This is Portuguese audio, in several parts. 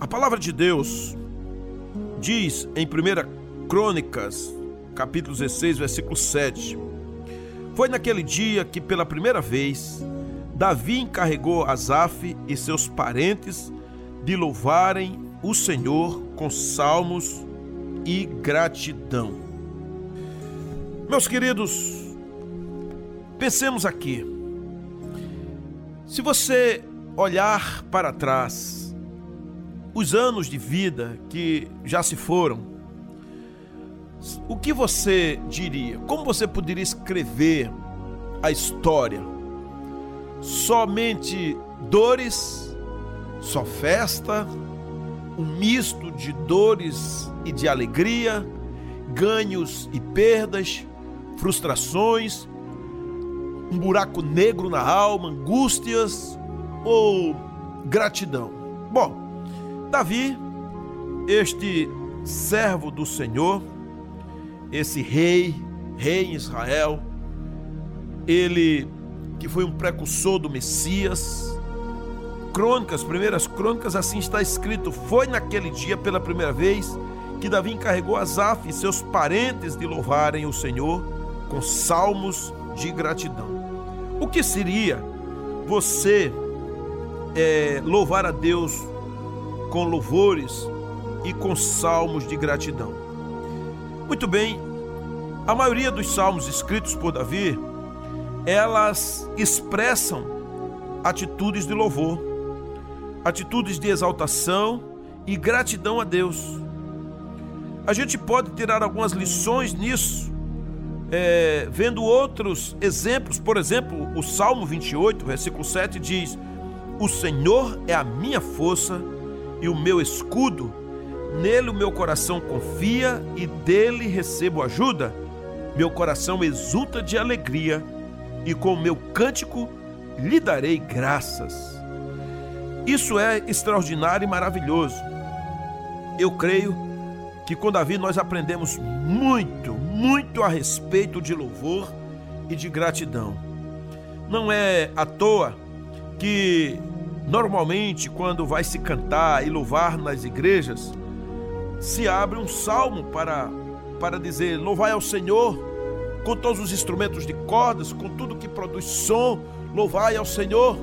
A palavra de Deus diz em 1 Crônicas, capítulo 16, versículo 7. Foi naquele dia que pela primeira vez Davi encarregou Asaf e seus parentes de louvarem o Senhor com salmos e gratidão. Meus queridos, pensemos aqui. Se você olhar para trás, os anos de vida que já se foram, o que você diria? Como você poderia escrever a história? Somente dores, só festa, um misto de dores e de alegria, ganhos e perdas, frustrações, um buraco negro na alma, angústias? Ou gratidão. Bom, Davi, este servo do Senhor, esse rei, rei em Israel, ele que foi um precursor do Messias. Crônicas, primeiras crônicas, assim está escrito: Foi naquele dia pela primeira vez que Davi encarregou Asaf e seus parentes de louvarem o Senhor com salmos de gratidão. O que seria você é, louvar a Deus com louvores e com salmos de gratidão? Muito bem, a maioria dos salmos escritos por Davi, elas expressam atitudes de louvor, atitudes de exaltação e gratidão a Deus. A gente pode tirar algumas lições nisso é, vendo outros exemplos, por exemplo, o Salmo 28, versículo 7 diz: O Senhor é a minha força e o meu escudo, nele o meu coração confia e dele recebo ajuda. Meu coração exulta de alegria e com o meu cântico lhe darei graças. Isso é extraordinário e maravilhoso. Eu creio que com Davi nós aprendemos muito, muito a respeito de louvor e de gratidão. Não é à toa que normalmente quando vai se cantar e louvar nas igrejas, se abre um salmo para para dizer louvai ao Senhor com todos os instrumentos de cordas, com tudo que produz som, louvai ao Senhor.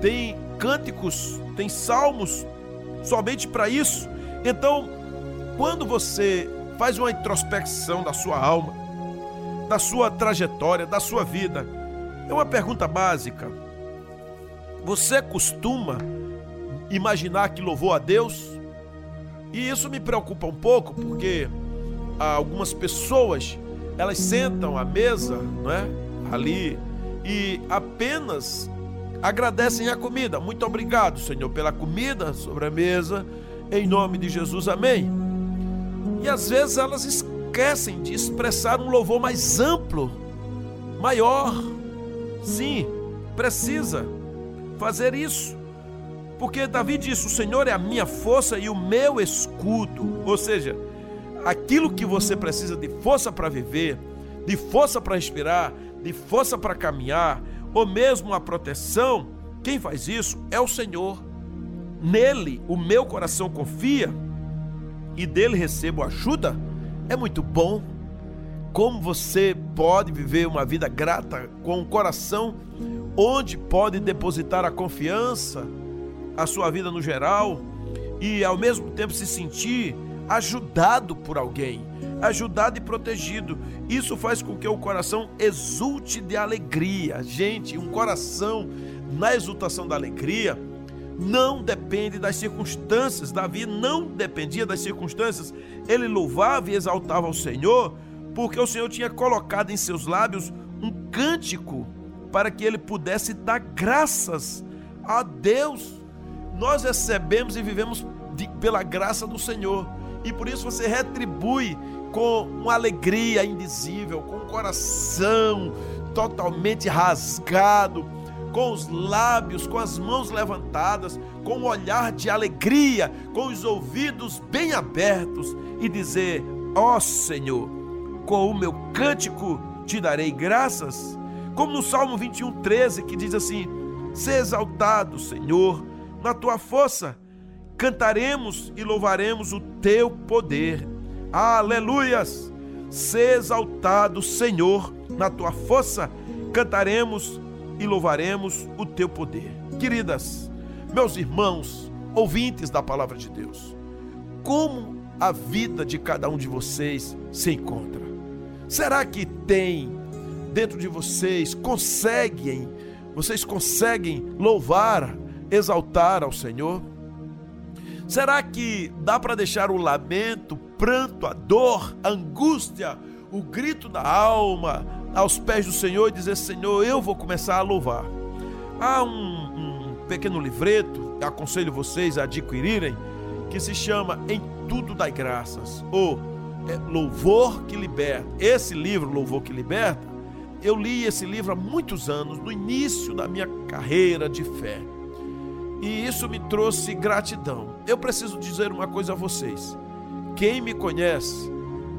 Tem cânticos, tem salmos somente para isso. Então, quando você Faz uma introspecção da sua alma, da sua trajetória, da sua vida. É uma pergunta básica. Você costuma imaginar que louvou a Deus? E isso me preocupa um pouco, porque algumas pessoas elas sentam à mesa, não é? Ali e apenas agradecem a comida. Muito obrigado, Senhor, pela comida sobre a mesa. Em nome de Jesus, amém. E às vezes elas esquecem de expressar um louvor mais amplo, maior. Sim, precisa fazer isso. Porque Davi disse: O Senhor é a minha força e o meu escudo. Ou seja, aquilo que você precisa de força para viver, de força para respirar, de força para caminhar, ou mesmo a proteção, quem faz isso é o Senhor. Nele o meu coração confia e dele recebo ajuda, é muito bom. Como você pode viver uma vida grata com um coração onde pode depositar a confiança, a sua vida no geral e ao mesmo tempo se sentir ajudado por alguém, ajudado e protegido. Isso faz com que o coração exulte de alegria. Gente, um coração na exultação da alegria não depende das circunstâncias. Davi não dependia das circunstâncias. Ele louvava e exaltava ao Senhor, porque o Senhor tinha colocado em seus lábios um cântico para que ele pudesse dar graças a Deus. Nós recebemos e vivemos de, pela graça do Senhor. E por isso você retribui com uma alegria indizível, com o coração totalmente rasgado com os lábios, com as mãos levantadas, com um olhar de alegria, com os ouvidos bem abertos e dizer: Ó oh, Senhor, com o meu cântico te darei graças. Como no Salmo 21, 13, que diz assim: Se exaltado, Senhor, na tua força, cantaremos e louvaremos o teu poder. Aleluias! Se exaltado, Senhor, na tua força, cantaremos e louvaremos o teu poder. Queridas, meus irmãos, ouvintes da palavra de Deus, como a vida de cada um de vocês se encontra? Será que tem dentro de vocês, conseguem, vocês conseguem louvar, exaltar ao Senhor? Será que dá para deixar o lamento, o pranto, a dor, a angústia, o grito da alma aos pés do Senhor e dizer: Senhor, eu vou começar a louvar? Há um, um pequeno livreto, aconselho vocês a adquirirem, que se chama Em Tudo Dai Graças, ou é, Louvor que Liberta. Esse livro, Louvor que Liberta, eu li esse livro há muitos anos, no início da minha carreira de fé. E isso me trouxe gratidão. Eu preciso dizer uma coisa a vocês. Quem me conhece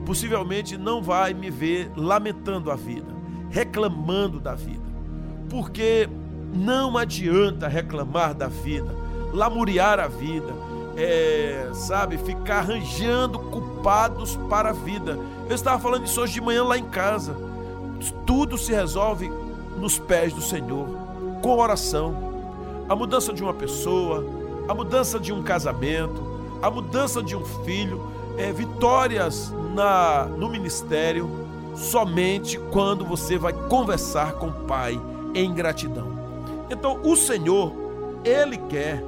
possivelmente não vai me ver lamentando a vida, reclamando da vida. Porque não adianta reclamar da vida, lamuriar a vida, é, sabe, ficar arranjando culpados para a vida. Eu estava falando isso hoje de manhã lá em casa. Tudo se resolve nos pés do Senhor, com oração a mudança de uma pessoa, a mudança de um casamento, a mudança de um filho, é, vitórias na, no ministério, somente quando você vai conversar com o Pai em gratidão. Então, o Senhor, Ele quer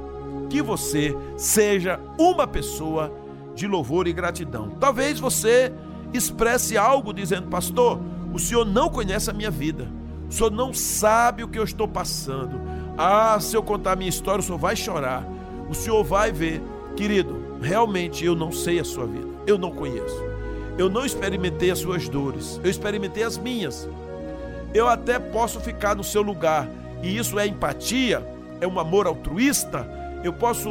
que você seja uma pessoa de louvor e gratidão. Talvez você expresse algo dizendo, pastor, o senhor não conhece a minha vida, o senhor não sabe o que eu estou passando, ah, se eu contar a minha história, o senhor vai chorar. O senhor vai ver, querido, realmente eu não sei a sua vida. Eu não conheço. Eu não experimentei as suas dores. Eu experimentei as minhas. Eu até posso ficar no seu lugar. E isso é empatia, é um amor altruísta. Eu posso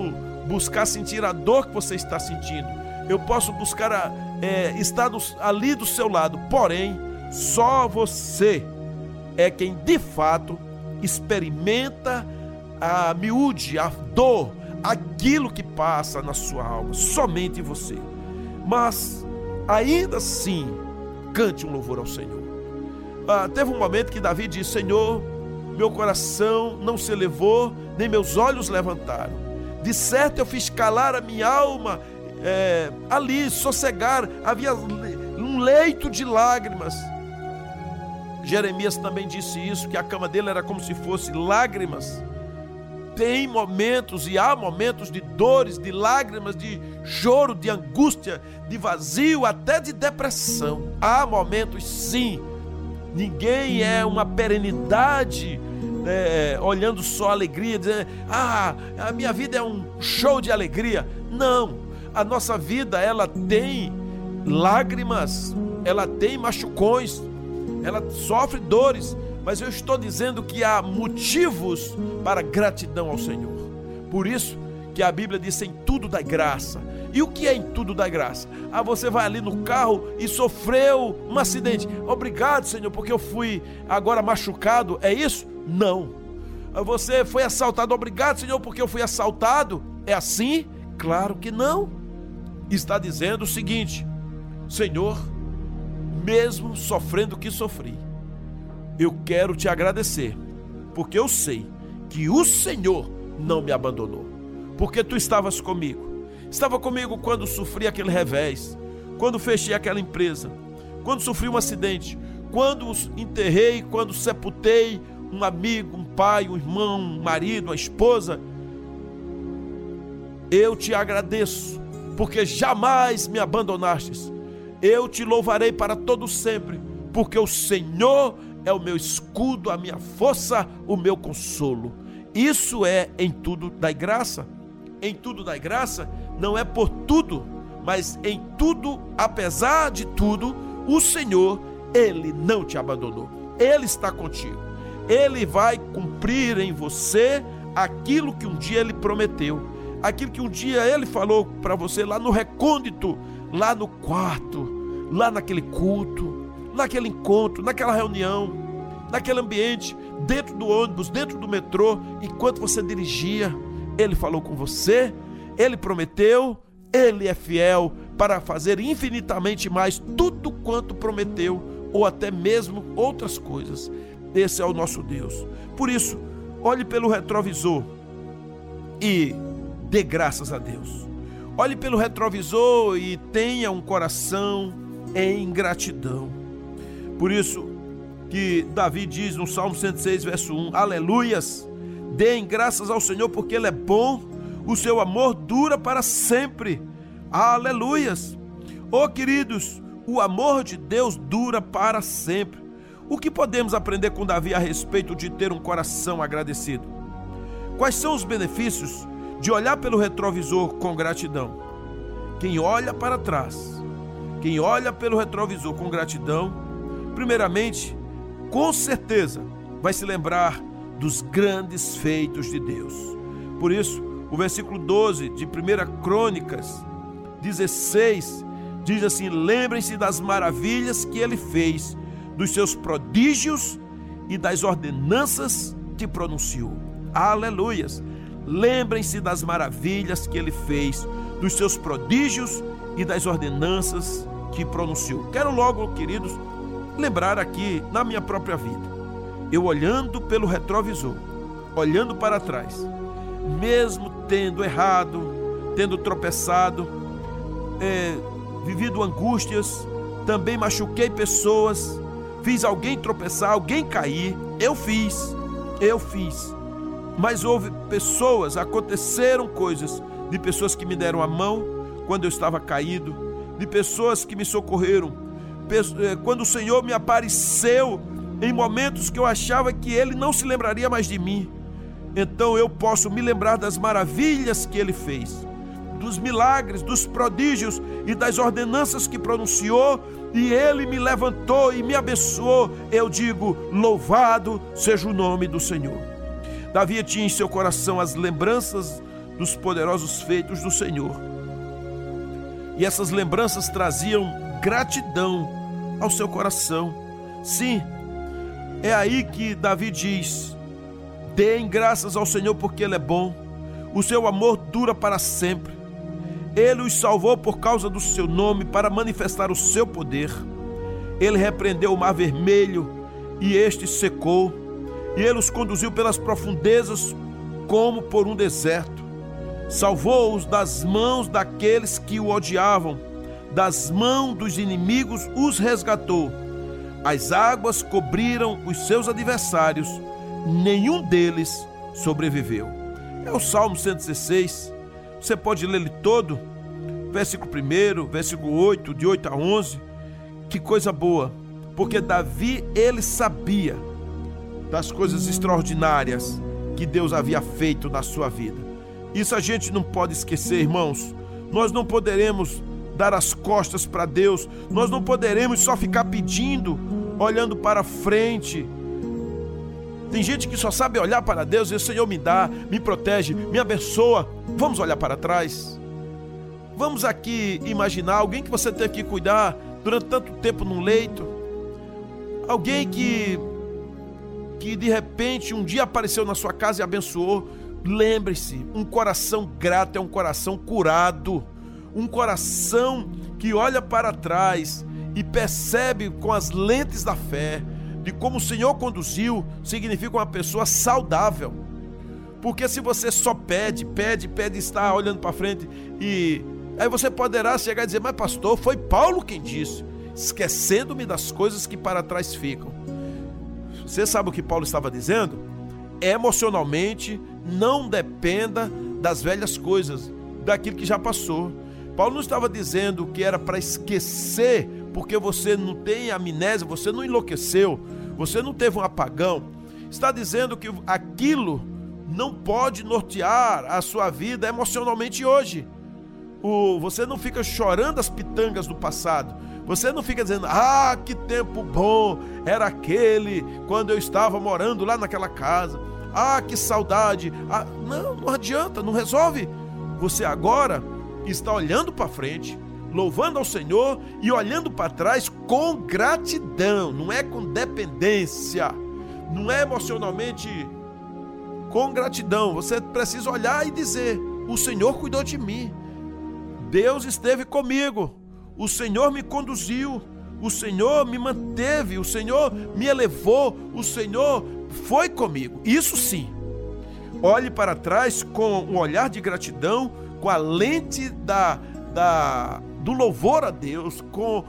buscar sentir a dor que você está sentindo. Eu posso buscar a, é, estar ali do seu lado. Porém, só você é quem de fato experimenta a miúde, a dor, aquilo que passa na sua alma, somente você. Mas ainda assim, cante um louvor ao Senhor. Ah, teve um momento que Davi disse: Senhor, meu coração não se elevou, nem meus olhos levantaram. De certo eu fiz calar a minha alma é, ali, sossegar, havia um leito de lágrimas Jeremias também disse isso, que a cama dele era como se fosse lágrimas. Tem momentos e há momentos de dores, de lágrimas, de choro, de angústia, de vazio, até de depressão. Há momentos sim. Ninguém é uma perenidade é, olhando só alegria, dizendo, ah, a minha vida é um show de alegria. Não, a nossa vida ela tem lágrimas, ela tem machucões, ela sofre dores, mas eu estou dizendo que há motivos para gratidão ao Senhor. Por isso que a Bíblia diz em tudo da graça. E o que é em tudo da graça? Ah, você vai ali no carro e sofreu um acidente. Obrigado, Senhor, porque eu fui agora machucado. É isso? Não. Ah, você foi assaltado. Obrigado, Senhor, porque eu fui assaltado. É assim? Claro que não. Está dizendo o seguinte: Senhor, mesmo sofrendo o que sofri, eu quero te agradecer, porque eu sei que o Senhor não me abandonou, porque tu estavas comigo. Estava comigo quando sofri aquele revés, quando fechei aquela empresa, quando sofri um acidente, quando enterrei, quando sepultei um amigo, um pai, um irmão, um marido, uma esposa. Eu te agradeço, porque jamais me abandonastes eu te louvarei para todo sempre, porque o Senhor é o meu escudo, a minha força, o meu consolo. Isso é em tudo da graça. Em tudo da graça não é por tudo, mas em tudo, apesar de tudo, o Senhor, ele não te abandonou. Ele está contigo. Ele vai cumprir em você aquilo que um dia ele prometeu, aquilo que um dia ele falou para você lá no recôndito lá no quarto, lá naquele culto, naquele encontro, naquela reunião, naquele ambiente, dentro do ônibus, dentro do metrô, enquanto você dirigia, ele falou com você, Ele prometeu, ele é fiel para fazer infinitamente mais tudo quanto prometeu, ou até mesmo outras coisas. Esse é o nosso Deus. Por isso, olhe pelo retrovisor e dê graças a Deus. Olhe pelo retrovisor e tenha um coração em gratidão. Por isso que Davi diz no Salmo 106, verso 1: Aleluias! Deem graças ao Senhor porque Ele é bom, o seu amor dura para sempre. Aleluias! Oh, queridos, o amor de Deus dura para sempre. O que podemos aprender com Davi a respeito de ter um coração agradecido? Quais são os benefícios de olhar pelo retrovisor com gratidão? Quem olha para trás, quem olha pelo retrovisor com gratidão, primeiramente, com certeza, vai se lembrar dos grandes feitos de Deus. Por isso, o versículo 12 de 1 Crônicas 16 diz assim: Lembrem-se das maravilhas que ele fez dos seus prodígios e das ordenanças que pronunciou. Aleluias! Lembrem-se das maravilhas que ele fez, dos seus prodígios e das ordenanças que pronunciou. Quero logo, queridos, lembrar aqui na minha própria vida. Eu olhando pelo retrovisor, olhando para trás, mesmo tendo errado, tendo tropeçado, é, vivido angústias, também machuquei pessoas, fiz alguém tropeçar, alguém cair. Eu fiz, eu fiz. Mas houve pessoas, aconteceram coisas de pessoas que me deram a mão quando eu estava caído, de pessoas que me socorreram. Eh, quando o Senhor me apareceu em momentos que eu achava que Ele não se lembraria mais de mim, então eu posso me lembrar das maravilhas que Ele fez dos milagres, dos prodígios e das ordenanças que pronunciou, e ele me levantou e me abençoou. Eu digo: louvado seja o nome do Senhor. Davi tinha em seu coração as lembranças dos poderosos feitos do Senhor. E essas lembranças traziam gratidão ao seu coração. Sim, é aí que Davi diz: Deem graças ao Senhor porque Ele é bom, o seu amor dura para sempre. Ele os salvou por causa do seu nome para manifestar o seu poder. Ele repreendeu o mar vermelho e este secou, e ele os conduziu pelas profundezas como por um deserto. Salvou-os das mãos daqueles que o odiavam, das mãos dos inimigos os resgatou. As águas cobriram os seus adversários, nenhum deles sobreviveu. É o Salmo 116 você pode ler ele todo, versículo 1, versículo 8, de 8 a 11. Que coisa boa, porque Davi, ele sabia das coisas extraordinárias que Deus havia feito na sua vida. Isso a gente não pode esquecer, irmãos. Nós não poderemos dar as costas para Deus, nós não poderemos só ficar pedindo, olhando para frente tem gente que só sabe olhar para Deus e o Senhor me dá, me protege, me abençoa. Vamos olhar para trás. Vamos aqui imaginar alguém que você teve que cuidar durante tanto tempo num leito. Alguém que que de repente um dia apareceu na sua casa e abençoou. Lembre-se, um coração grato é um coração curado. Um coração que olha para trás e percebe com as lentes da fé de como o Senhor conduziu, significa uma pessoa saudável. Porque se você só pede, pede, pede, está olhando para frente e aí você poderá chegar e dizer: "Mas pastor, foi Paulo quem disse, esquecendo-me das coisas que para trás ficam". Você sabe o que Paulo estava dizendo? Emocionalmente, não dependa das velhas coisas, daquilo que já passou. Paulo não estava dizendo que era para esquecer, porque você não tem amnésia, você não enlouqueceu, você não teve um apagão, está dizendo que aquilo não pode nortear a sua vida emocionalmente hoje. Você não fica chorando as pitangas do passado. Você não fica dizendo, ah, que tempo bom era aquele quando eu estava morando lá naquela casa. Ah, que saudade. Ah, não, não adianta, não resolve. Você agora está olhando para frente, louvando ao Senhor e olhando para trás com gratidão, não é com dependência, não é emocionalmente com gratidão. Você precisa olhar e dizer: o Senhor cuidou de mim. Deus esteve comigo. O Senhor me conduziu. O Senhor me manteve. O Senhor me elevou. O Senhor foi comigo. Isso sim. Olhe para trás com um olhar de gratidão, com a lente da, da, do louvor a Deus, com,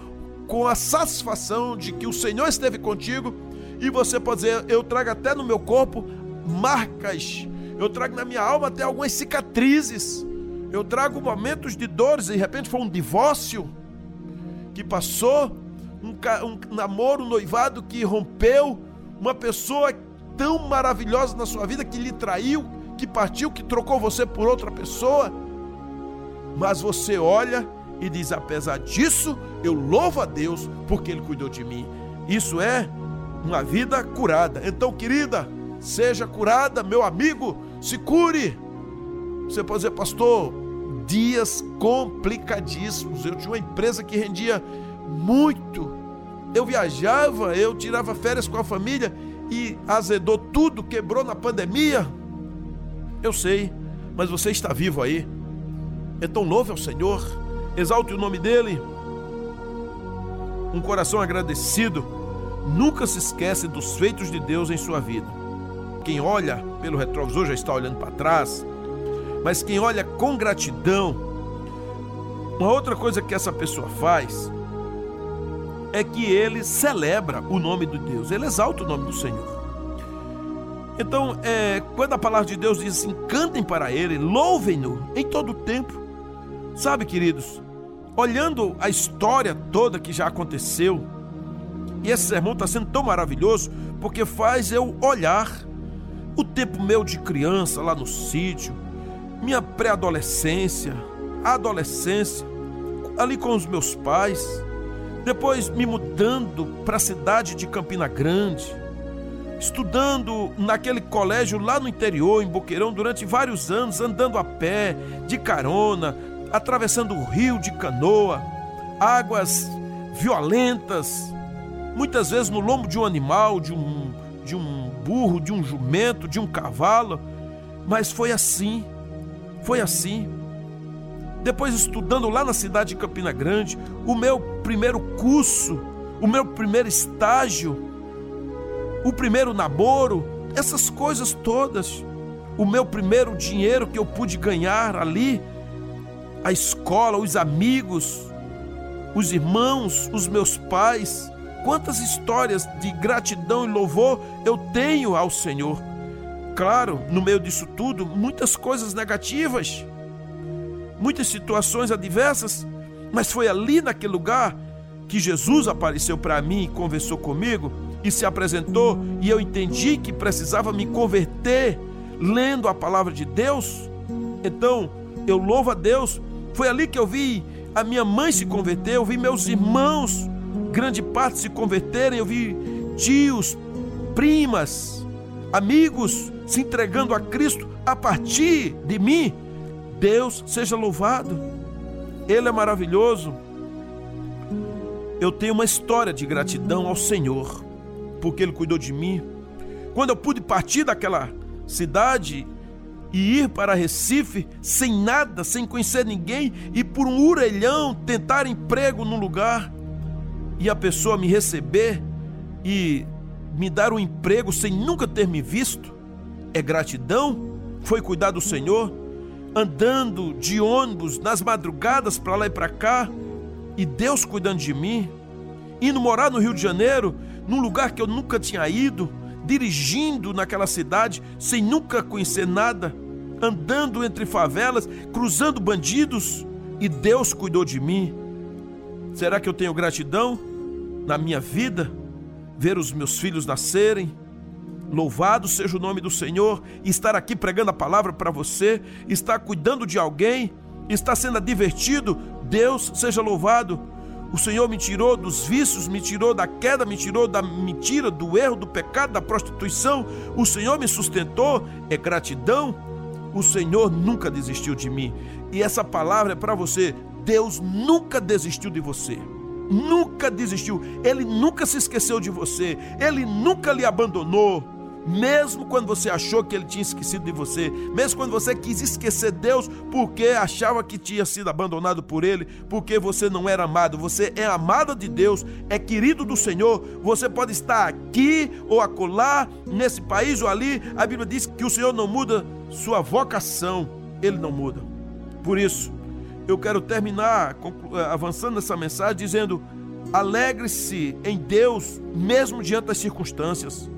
com a satisfação de que o Senhor esteve contigo. E você pode dizer: Eu trago até no meu corpo marcas, eu trago na minha alma até algumas cicatrizes, eu trago momentos de dores. De repente foi um divórcio que passou, um, um namoro, um noivado que rompeu, uma pessoa tão maravilhosa na sua vida que lhe traiu, que partiu, que trocou você por outra pessoa. Mas você olha e diz: apesar disso, eu louvo a Deus porque Ele cuidou de mim. Isso é uma vida curada. Então, querida, seja curada, meu amigo, se cure. Você pode dizer, pastor, dias complicadíssimos. Eu tinha uma empresa que rendia muito. Eu viajava, eu tirava férias com a família e azedou tudo, quebrou na pandemia. Eu sei, mas você está vivo aí. Então louve ao Senhor, exalte o nome dele. Um coração agradecido nunca se esquece dos feitos de Deus em sua vida. Quem olha pelo retrovisor já está olhando para trás, mas quem olha com gratidão, uma outra coisa que essa pessoa faz é que ele celebra o nome de Deus, ele exalta o nome do Senhor. Então, é, quando a palavra de Deus diz assim, cantem para Ele, louvem-no em todo o tempo. Sabe, queridos, olhando a história toda que já aconteceu, e esse sermão está sendo tão maravilhoso, porque faz eu olhar o tempo meu de criança lá no sítio, minha pré-adolescência, adolescência, ali com os meus pais, depois me mudando para a cidade de Campina Grande, estudando naquele colégio lá no interior, em Boqueirão, durante vários anos, andando a pé, de carona, atravessando o rio de canoa, águas violentas, muitas vezes no lombo de um animal, de um, de um burro, de um jumento, de um cavalo, mas foi assim, foi assim depois estudando lá na cidade de Campina Grande, o meu primeiro curso, o meu primeiro estágio, o primeiro namoro, essas coisas todas, o meu primeiro dinheiro que eu pude ganhar ali, a escola, os amigos, os irmãos, os meus pais, quantas histórias de gratidão e louvor eu tenho ao Senhor. Claro, no meio disso tudo, muitas coisas negativas muitas situações adversas, mas foi ali naquele lugar que Jesus apareceu para mim e conversou comigo e se apresentou e eu entendi que precisava me converter lendo a palavra de Deus. Então, eu louvo a Deus. Foi ali que eu vi a minha mãe se converter, eu vi meus irmãos, grande parte se converterem, eu vi tios, primas, amigos se entregando a Cristo a partir de mim. Deus seja louvado. Ele é maravilhoso. Eu tenho uma história de gratidão ao Senhor, porque Ele cuidou de mim. Quando eu pude partir daquela cidade e ir para Recife sem nada, sem conhecer ninguém e por um urelhão tentar emprego num lugar e a pessoa me receber e me dar um emprego sem nunca ter me visto, é gratidão? Foi cuidar do Senhor? andando de ônibus nas madrugadas para lá e para cá, e Deus cuidando de mim, indo morar no Rio de Janeiro, num lugar que eu nunca tinha ido, dirigindo naquela cidade sem nunca conhecer nada, andando entre favelas, cruzando bandidos, e Deus cuidou de mim. Será que eu tenho gratidão na minha vida? Ver os meus filhos nascerem, Louvado seja o nome do Senhor, estar aqui pregando a palavra para você, estar cuidando de alguém, estar sendo divertido. Deus seja louvado. O Senhor me tirou dos vícios, me tirou da queda, me tirou da mentira, do erro, do pecado, da prostituição. O Senhor me sustentou. É gratidão. O Senhor nunca desistiu de mim. E essa palavra é para você. Deus nunca desistiu de você. Nunca desistiu. Ele nunca se esqueceu de você. Ele nunca lhe abandonou. Mesmo quando você achou que ele tinha esquecido de você, mesmo quando você quis esquecer Deus porque achava que tinha sido abandonado por ele, porque você não era amado, você é amada de Deus, é querido do Senhor, você pode estar aqui ou acolá, nesse país ou ali, a Bíblia diz que o Senhor não muda sua vocação, ele não muda. Por isso, eu quero terminar avançando nessa mensagem dizendo: alegre-se em Deus, mesmo diante das circunstâncias.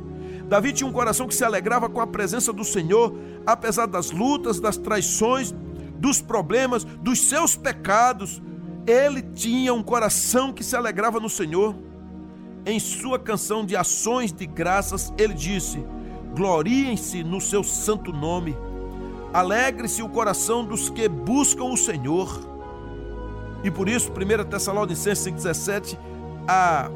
Davi tinha um coração que se alegrava com a presença do Senhor, apesar das lutas, das traições, dos problemas, dos seus pecados. Ele tinha um coração que se alegrava no Senhor. Em sua canção de ações de graças, ele disse: Gloriem-se no seu santo nome. Alegre-se o coração dos que buscam o Senhor. E por isso, 1 Tessalonicenses 5,17, a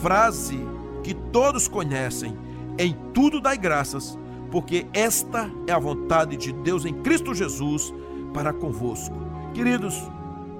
frase que todos conhecem, em tudo dai graças, porque esta é a vontade de Deus em Cristo Jesus para convosco. Queridos,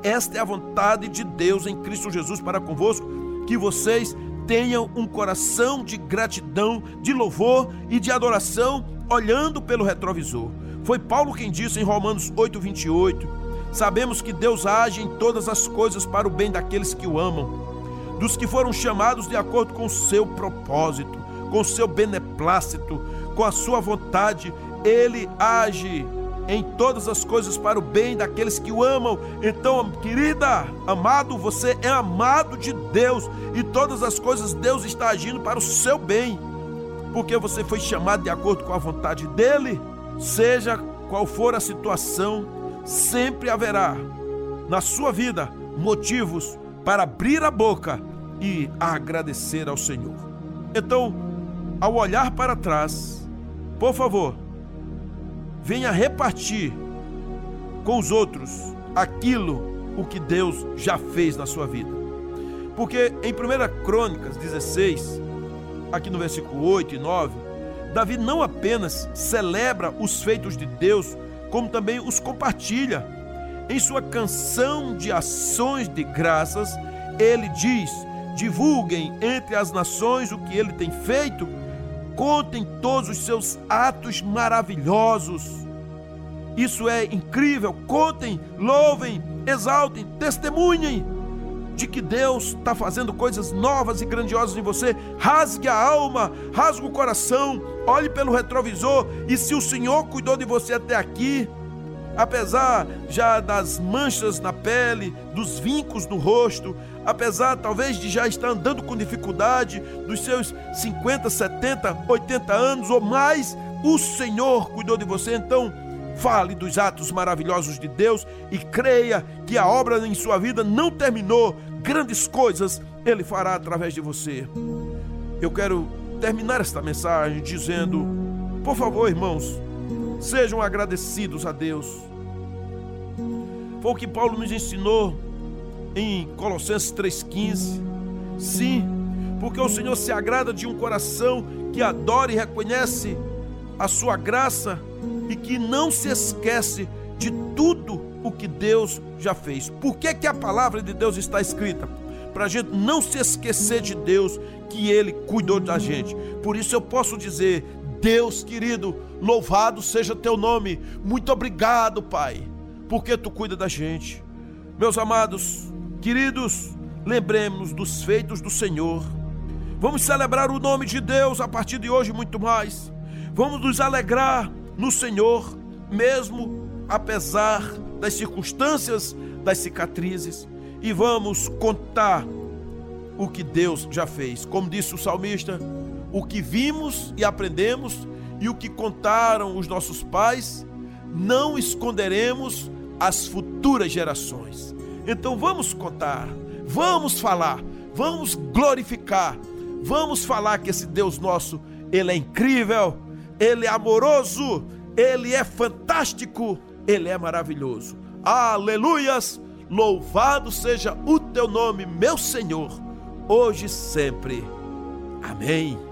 esta é a vontade de Deus em Cristo Jesus para convosco, que vocês tenham um coração de gratidão, de louvor e de adoração, olhando pelo retrovisor. Foi Paulo quem disse em Romanos 8:28: Sabemos que Deus age em todas as coisas para o bem daqueles que o amam, dos que foram chamados de acordo com o seu propósito com seu beneplácito, com a sua vontade, ele age em todas as coisas para o bem daqueles que o amam. Então, querida, amado, você é amado de Deus e todas as coisas Deus está agindo para o seu bem, porque você foi chamado de acordo com a vontade dele. Seja qual for a situação, sempre haverá na sua vida motivos para abrir a boca e agradecer ao Senhor. Então, ao olhar para trás, por favor, venha repartir com os outros aquilo o que Deus já fez na sua vida. Porque em 1 Crônicas 16, aqui no versículo 8 e 9, Davi não apenas celebra os feitos de Deus, como também os compartilha. Em sua canção de ações de graças, ele diz: divulguem entre as nações o que ele tem feito contem todos os seus atos maravilhosos. Isso é incrível. Contem, louvem, exaltem, testemunhem de que Deus está fazendo coisas novas e grandiosas em você. Rasgue a alma, rasgue o coração, olhe pelo retrovisor e se o Senhor cuidou de você até aqui, apesar já das manchas na pele, dos vincos no rosto, apesar talvez de já estar andando com dificuldade, dos seus 50, 70, 80 anos ou mais, o Senhor cuidou de você, então fale dos atos maravilhosos de Deus e creia que a obra em sua vida não terminou, grandes coisas ele fará através de você. Eu quero terminar esta mensagem dizendo: por favor, irmãos, Sejam agradecidos a Deus. Foi o que Paulo nos ensinou em Colossenses 3,15. Sim, porque o Senhor se agrada de um coração que adora e reconhece a sua graça e que não se esquece de tudo o que Deus já fez. Por que, que a palavra de Deus está escrita? Para a gente não se esquecer de Deus, que Ele cuidou da gente. Por isso eu posso dizer: Deus querido, louvado seja teu nome. Muito obrigado, Pai, porque tu cuida da gente. Meus amados, queridos, lembremos dos feitos do Senhor. Vamos celebrar o nome de Deus a partir de hoje muito mais. Vamos nos alegrar no Senhor, mesmo apesar das circunstâncias, das cicatrizes, e vamos contar o que Deus já fez. Como disse o salmista, o que vimos e aprendemos e o que contaram os nossos pais, não esconderemos às futuras gerações. Então vamos contar, vamos falar, vamos glorificar, vamos falar que esse Deus nosso, ele é incrível, ele é amoroso, ele é fantástico, ele é maravilhoso. Aleluias! Louvado seja o teu nome, meu Senhor, hoje e sempre. Amém.